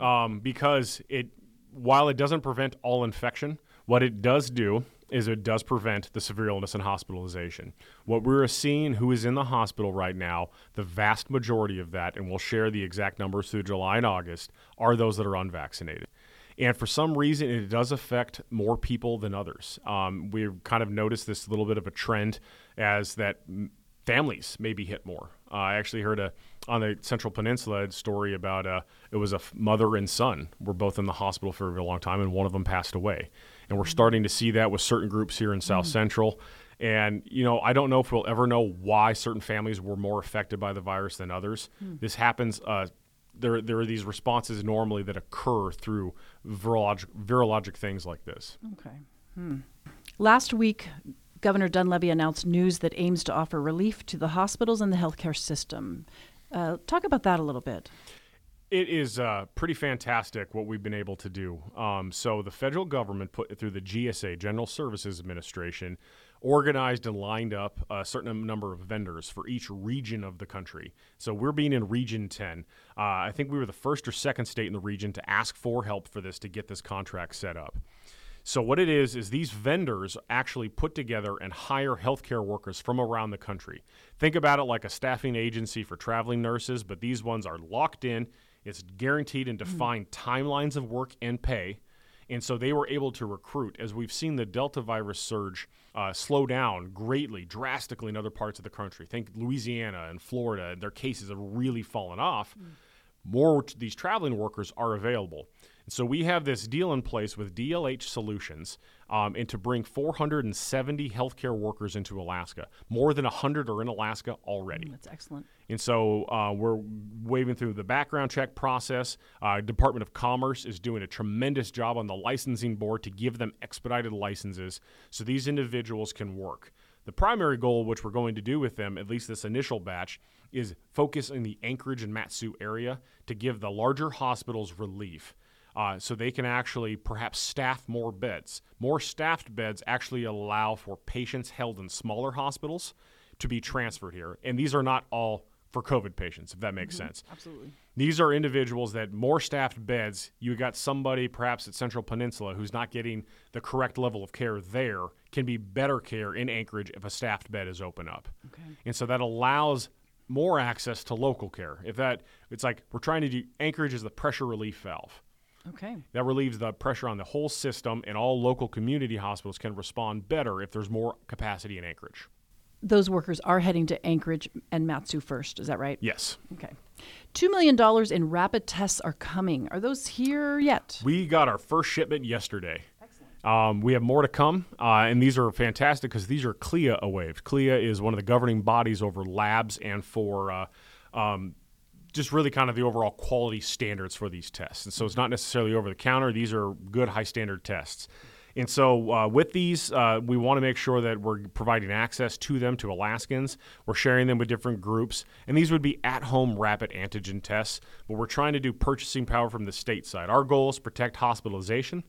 [SPEAKER 2] um, because it while it doesn't prevent all infection, what it does do is it does prevent the severe illness and hospitalization. What we're seeing, who is in the hospital right now, the vast majority of that, and we'll share the exact numbers through July and August, are those that are unvaccinated. And for some reason, it does affect more people than others. Um, we've kind of noticed this little bit of a trend as that families may be hit more. Uh, I actually heard a on the Central Peninsula story about uh, it was a f- mother and son were both in the hospital for a very long time, and one of them passed away. And we're starting to see that with certain groups here in South Central. And you know, I don't know if we'll ever know why certain families were more affected by the virus than others. This happens. Uh, there, there are these responses normally that occur through virologic, virologic things like this.
[SPEAKER 1] Okay. Hmm. Last week, Governor Dunleavy announced news that aims to offer relief to the hospitals and the healthcare system. Uh, talk about that a little bit.
[SPEAKER 2] It is uh, pretty fantastic what we've been able to do. Um, so the federal government put it through the GSA, General Services Administration, organized and lined up a certain number of vendors for each region of the country. So we're being in Region 10. Uh, I think we were the first or second state in the region to ask for help for this to get this contract set up. So what it is is these vendors actually put together and hire healthcare workers from around the country. Think about it like a staffing agency for traveling nurses, but these ones are locked in. It's guaranteed and defined timelines of work and pay. And so they were able to recruit, as we've seen the Delta virus surge uh, slow down greatly, drastically in other parts of the country. Think Louisiana and Florida, their cases have really fallen off. More t- these traveling workers are available. And so we have this deal in place with DLH Solutions um, and to bring 470 healthcare workers into Alaska. More than 100 are in Alaska already.
[SPEAKER 1] That's excellent.
[SPEAKER 2] And so uh, we're waving through the background check process. Uh, Department of Commerce is doing a tremendous job on the licensing board to give them expedited licenses so these individuals can work. The primary goal, which we're going to do with them, at least this initial batch, is focus in the Anchorage and Matsu area to give the larger hospitals relief. Uh, so they can actually perhaps staff more beds. More staffed beds actually allow for patients held in smaller hospitals to be transferred here. And these are not all for COVID patients, if that makes sense.
[SPEAKER 1] Absolutely.
[SPEAKER 2] These are individuals that more staffed beds, you got somebody perhaps at Central Peninsula who's not getting the correct level of care there, can be better care in Anchorage if a staffed bed is open up.
[SPEAKER 1] Okay.
[SPEAKER 2] And so that allows more access to local care. If that, it's like we're trying to do, Anchorage is the pressure relief valve.
[SPEAKER 1] Okay.
[SPEAKER 2] That relieves the pressure on the whole system, and all local community hospitals can respond better if there's more capacity in Anchorage.
[SPEAKER 1] Those workers are heading to Anchorage and Matsu first. Is that right?
[SPEAKER 2] Yes.
[SPEAKER 1] Okay. $2 million in rapid tests are coming. Are those here yet?
[SPEAKER 2] We got our first shipment yesterday. Um, we have more to come, uh, and these are fantastic because these are CLIA waived. CLIA is one of the governing bodies over labs and for uh, um, just really kind of the overall quality standards for these tests. And so it's not necessarily over the counter, these are good, high standard tests. And so, uh, with these, uh, we want to make sure that we're providing access to them to Alaskans. We're sharing them with different groups. And these would be at home rapid antigen tests, but we're trying to do purchasing power from the state side. Our goal is protect hospitalization,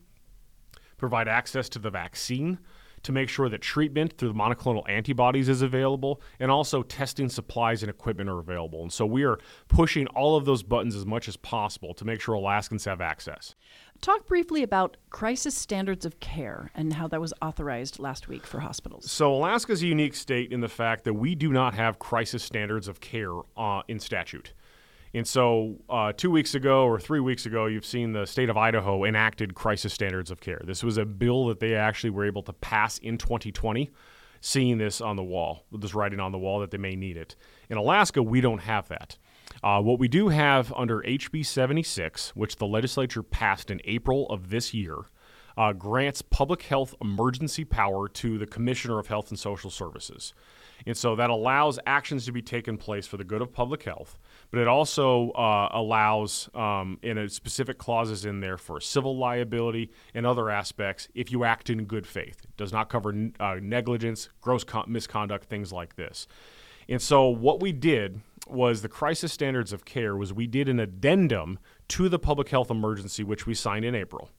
[SPEAKER 2] provide access to the vaccine to make sure that treatment through the monoclonal antibodies is available and also testing supplies and equipment are available. And so we are pushing all of those buttons as much as possible to make sure Alaskans have access.
[SPEAKER 1] Talk briefly about crisis standards of care and how that was authorized last week for hospitals.
[SPEAKER 2] So Alaska's a unique state in the fact that we do not have crisis standards of care uh, in statute. And so, uh, two weeks ago or three weeks ago, you've seen the state of Idaho enacted crisis standards of care. This was a bill that they actually were able to pass in 2020, seeing this on the wall, this writing on the wall that they may need it. In Alaska, we don't have that. Uh, what we do have under HB 76, which the legislature passed in April of this year, uh, grants public health emergency power to the Commissioner of Health and Social Services. And so that allows actions to be taken place for the good of public health, but it also uh, allows, um, in a specific clauses in there for civil liability and other aspects if you act in good faith. It does not cover uh, negligence, gross con- misconduct, things like this. And so what we did was the crisis standards of care was we did an addendum to the public health emergency which we signed in April.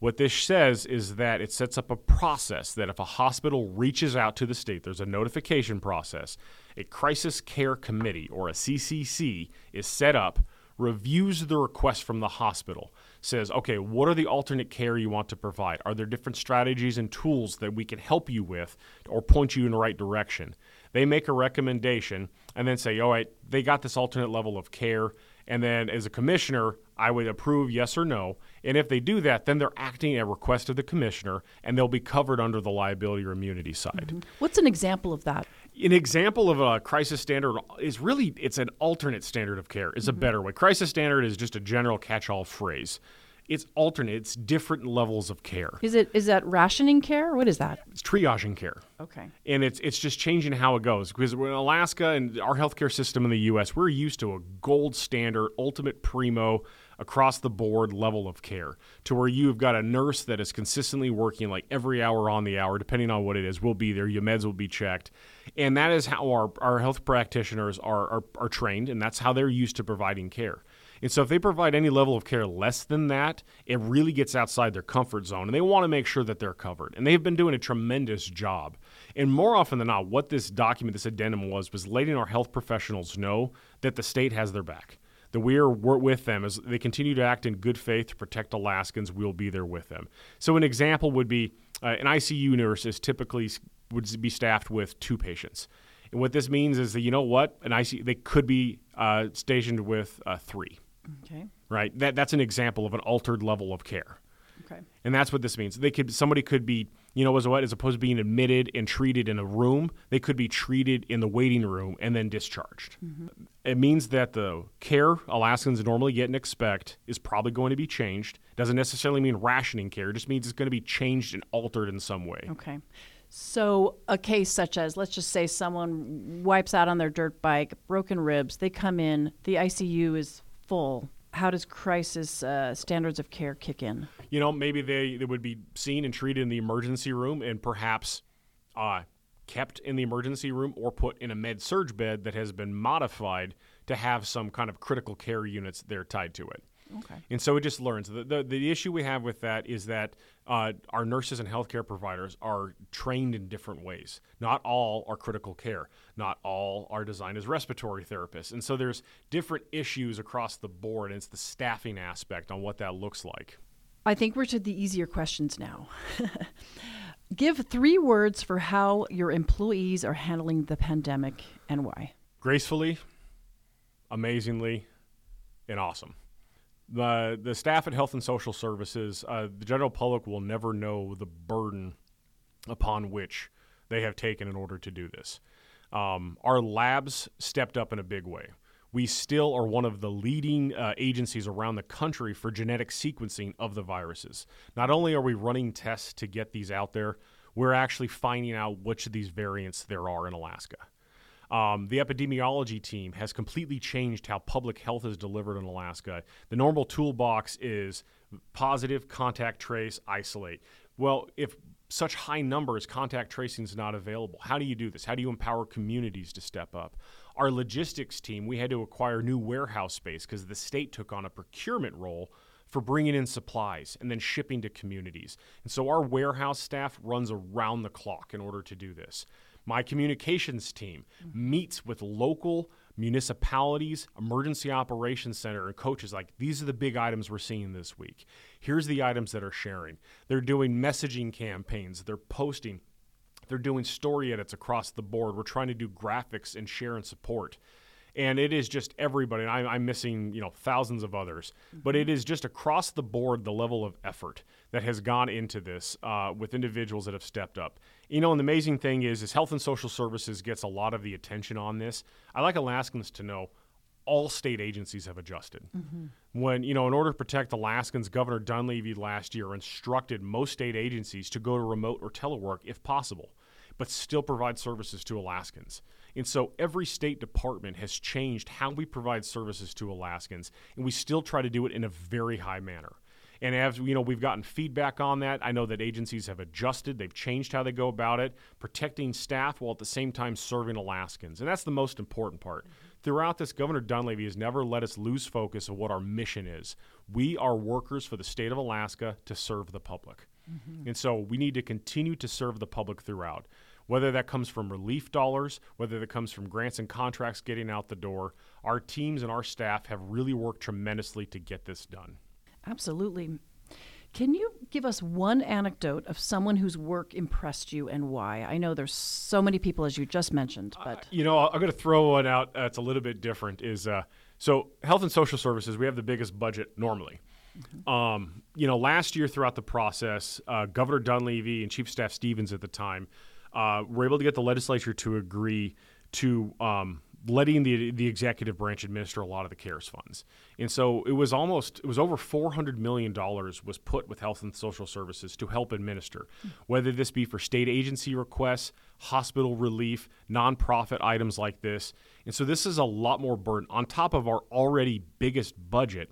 [SPEAKER 2] What this says is that it sets up a process that if a hospital reaches out to the state, there's a notification process. A crisis care committee or a CCC is set up, reviews the request from the hospital, says, okay, what are the alternate care you want to provide? Are there different strategies and tools that we can help you with or point you in the right direction? They make a recommendation and then say, all right, they got this alternate level of care. And then as a commissioner, I would approve yes or no. And if they do that, then they're acting at request of the commissioner and they'll be covered under the liability or immunity side. Mm-hmm.
[SPEAKER 1] What's an example of that?
[SPEAKER 2] An example of a crisis standard is really it's an alternate standard of care. Is mm-hmm. a better way. Crisis standard is just a general catch-all phrase it's alternate. It's different levels of care.
[SPEAKER 1] Is it is that rationing care? What is that?
[SPEAKER 2] It's triaging care.
[SPEAKER 1] Okay.
[SPEAKER 2] And it's it's just changing how it goes because in Alaska and our healthcare system in the U.S. we're used to a gold standard, ultimate primo across the board level of care to where you've got a nurse that is consistently working like every hour on the hour, depending on what it is, will be there. Your meds will be checked. And that is how our, our health practitioners are, are, are trained, and that's how they're used to providing care. And so if they provide any level of care less than that, it really gets outside their comfort zone. And they want to make sure that they're covered. And they've been doing a tremendous job. And more often than not, what this document, this addendum was, was letting our health professionals know that the state has their back. That we are with them as they continue to act in good faith to protect Alaskans. We'll be there with them. So an example would be uh, an ICU nurse is typically would be staffed with two patients. And what this means is that you know what, an ICU they could be uh, stationed with uh, three.
[SPEAKER 1] Okay.
[SPEAKER 2] Right. That that's an example of an altered level of care.
[SPEAKER 1] Okay.
[SPEAKER 2] And that's what this means. They could somebody could be, you know, as what as opposed to being admitted and treated in a room, they could be treated in the waiting room and then discharged. Mm-hmm. It means that the care Alaskans normally get and expect is probably going to be changed. Doesn't necessarily mean rationing care. It just means it's going to be changed and altered in some way.
[SPEAKER 1] Okay. So, a case such as, let's just say someone wipes out on their dirt bike, broken ribs, they come in, the ICU is full, how does crisis uh, standards of care kick in?
[SPEAKER 2] You know, maybe they, they would be seen and treated in the emergency room and perhaps uh, kept in the emergency room or put in a med surg bed that has been modified to have some kind of critical care units there tied to it.
[SPEAKER 1] Okay.
[SPEAKER 2] And so it just learns. The, the, the issue we have with that is that uh, our nurses and healthcare providers are trained in different ways. Not all are critical care. Not all are designed as respiratory therapists. And so there's different issues across the board, and it's the staffing aspect on what that looks like.
[SPEAKER 1] I think we're to the easier questions now. Give three words for how your employees are handling the pandemic and why.
[SPEAKER 2] Gracefully, amazingly, and awesome the the staff at Health and Social Services, uh, the general public will never know the burden upon which they have taken in order to do this. Um, our labs stepped up in a big way. We still are one of the leading uh, agencies around the country for genetic sequencing of the viruses. Not only are we running tests to get these out there, we're actually finding out which of these variants there are in Alaska. Um, the epidemiology team has completely changed how public health is delivered in Alaska. The normal toolbox is positive, contact trace, isolate. Well, if such high numbers, contact tracing is not available. How do you do this? How do you empower communities to step up? Our logistics team, we had to acquire new warehouse space because the state took on a procurement role for bringing in supplies and then shipping to communities. And so our warehouse staff runs around the clock in order to do this. My communications team meets with local municipalities, emergency operations center, and coaches like these are the big items we're seeing this week. Here's the items that are sharing. They're doing messaging campaigns, they're posting, they're doing story edits across the board. We're trying to do graphics and share and support and it is just everybody. And I, am missing you know thousands of others, mm-hmm. but it is just across the board the level of effort that has gone into this uh, with individuals that have stepped up. You know, and the amazing thing is, is Health and Social Services gets a lot of the attention on this. I like Alaskans to know all state agencies have adjusted. Mm-hmm. When, you know, in order to protect Alaskans, Governor Dunleavy last year instructed most state agencies to go to remote or telework if possible, but still provide services to Alaskans. And so every state department has changed how we provide services to Alaskans, and we still try to do it in a very high manner. And as you know, we've gotten feedback on that. I know that agencies have adjusted, they've changed how they go about it, protecting staff while at the same time serving Alaskans. And that's the most important part. Mm-hmm. Throughout this, Governor Dunleavy has never let us lose focus of what our mission is. We are workers for the state of Alaska to serve the public. Mm-hmm. And so we need to continue to serve the public throughout. Whether that comes from relief dollars, whether that comes from grants and contracts getting out the door, our teams and our staff have really worked tremendously to get this done.
[SPEAKER 1] Absolutely. Can you give us one anecdote of someone whose work impressed you and why? I know there's so many people, as you just mentioned, but uh,
[SPEAKER 2] you know, I'm going to throw one out that's a little bit different. Is uh, so health and social services? We have the biggest budget normally. Mm-hmm. Um, you know, last year throughout the process, uh, Governor Dunleavy and Chief Staff Stevens at the time uh, were able to get the legislature to agree to um, letting the the executive branch administer a lot of the CARES funds. And so it was almost it was over 400 million dollars was put with health and social services to help administer, whether this be for state agency requests, hospital relief, nonprofit items like this. And so this is a lot more burden on top of our already biggest budget.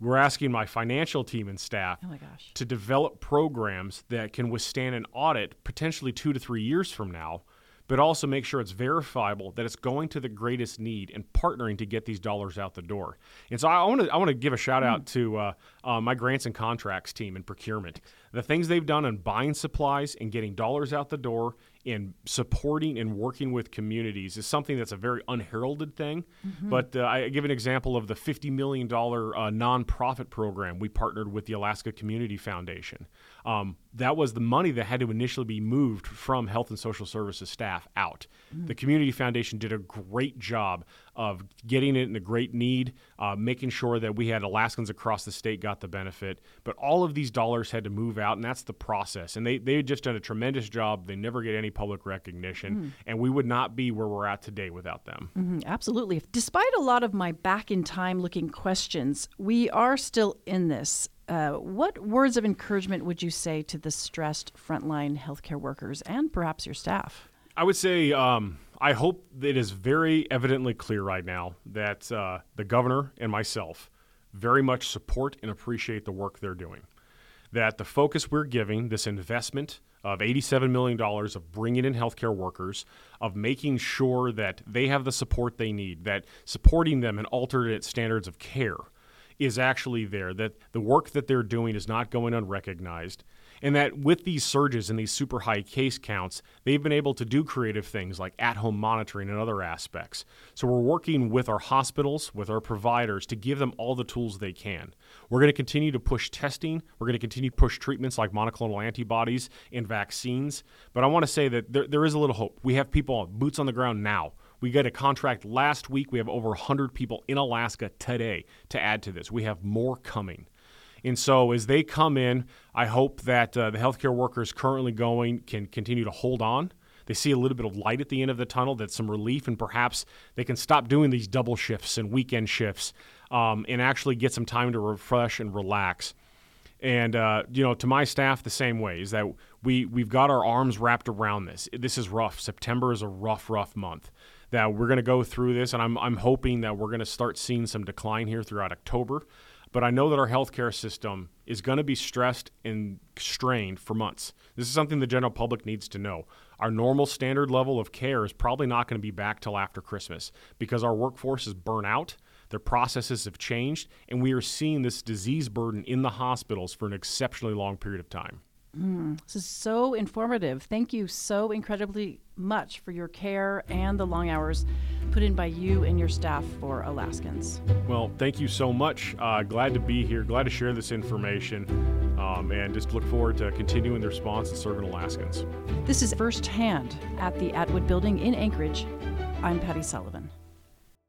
[SPEAKER 2] We're asking my financial team and staff
[SPEAKER 1] oh
[SPEAKER 2] to develop programs that can withstand an audit potentially 2 to 3 years from now but also make sure it's verifiable that it's going to the greatest need and partnering to get these dollars out the door. And so I want to I want to give a shout out mm. to uh, uh, my grants and contracts team in procurement. The things they've done in buying supplies and getting dollars out the door and supporting and working with communities is something that's a very unheralded thing. Mm-hmm. But uh, I give an example of the $50 million uh, nonprofit program we partnered with the Alaska Community Foundation. Um, that was the money that had to initially be moved from Health and Social Services staff out. Mm-hmm. The Community Foundation did a great job of getting it in a great need, uh, making sure that we had Alaskans across the state got the benefit. But all of these dollars had to move out, and that's the process. And they they had just done a tremendous job. They never get any public recognition, mm-hmm. and we would not be where we're at today without them.
[SPEAKER 1] Mm-hmm, absolutely. Despite a lot of my back in time looking questions, we are still in this. Uh, what words of encouragement would you say to the stressed frontline healthcare workers and perhaps your staff?
[SPEAKER 2] I would say um, I hope it is very evidently clear right now that uh, the governor and myself very much support and appreciate the work they're doing. That the focus we're giving, this investment of $87 million of bringing in healthcare workers, of making sure that they have the support they need, that supporting them in alternate standards of care is actually there, that the work that they're doing is not going unrecognized, and that with these surges and these super high case counts, they've been able to do creative things like at home monitoring and other aspects. So we're working with our hospitals, with our providers to give them all the tools they can. We're going to continue to push testing, we're going to continue to push treatments like monoclonal antibodies and vaccines. But I want to say that there, there is a little hope. We have people boots on the ground now. We got a contract last week. We have over 100 people in Alaska today to add to this. We have more coming. And so as they come in, I hope that uh, the healthcare workers currently going can continue to hold on. They see a little bit of light at the end of the tunnel, that's some relief, and perhaps they can stop doing these double shifts and weekend shifts um, and actually get some time to refresh and relax. And uh, you know, to my staff, the same way is that we we've got our arms wrapped around this. This is rough. September is a rough, rough month. That we're going to go through this, and I'm I'm hoping that we're going to start seeing some decline here throughout October. But I know that our healthcare system is going to be stressed and strained for months. This is something the general public needs to know. Our normal standard level of care is probably not going to be back till after Christmas because our workforce is burnt out, their processes have changed, and we are seeing this disease burden in the hospitals for an exceptionally long period of time.
[SPEAKER 1] Mm, this is so informative. Thank you so incredibly much for your care and the long hours put in by you and your staff for Alaskans.
[SPEAKER 2] Well, thank you so much. Uh, glad to be here. Glad to share this information. Um, and just look forward to continuing the response and serving Alaskans.
[SPEAKER 1] This is firsthand at the Atwood Building in Anchorage. I'm Patty Sullivan.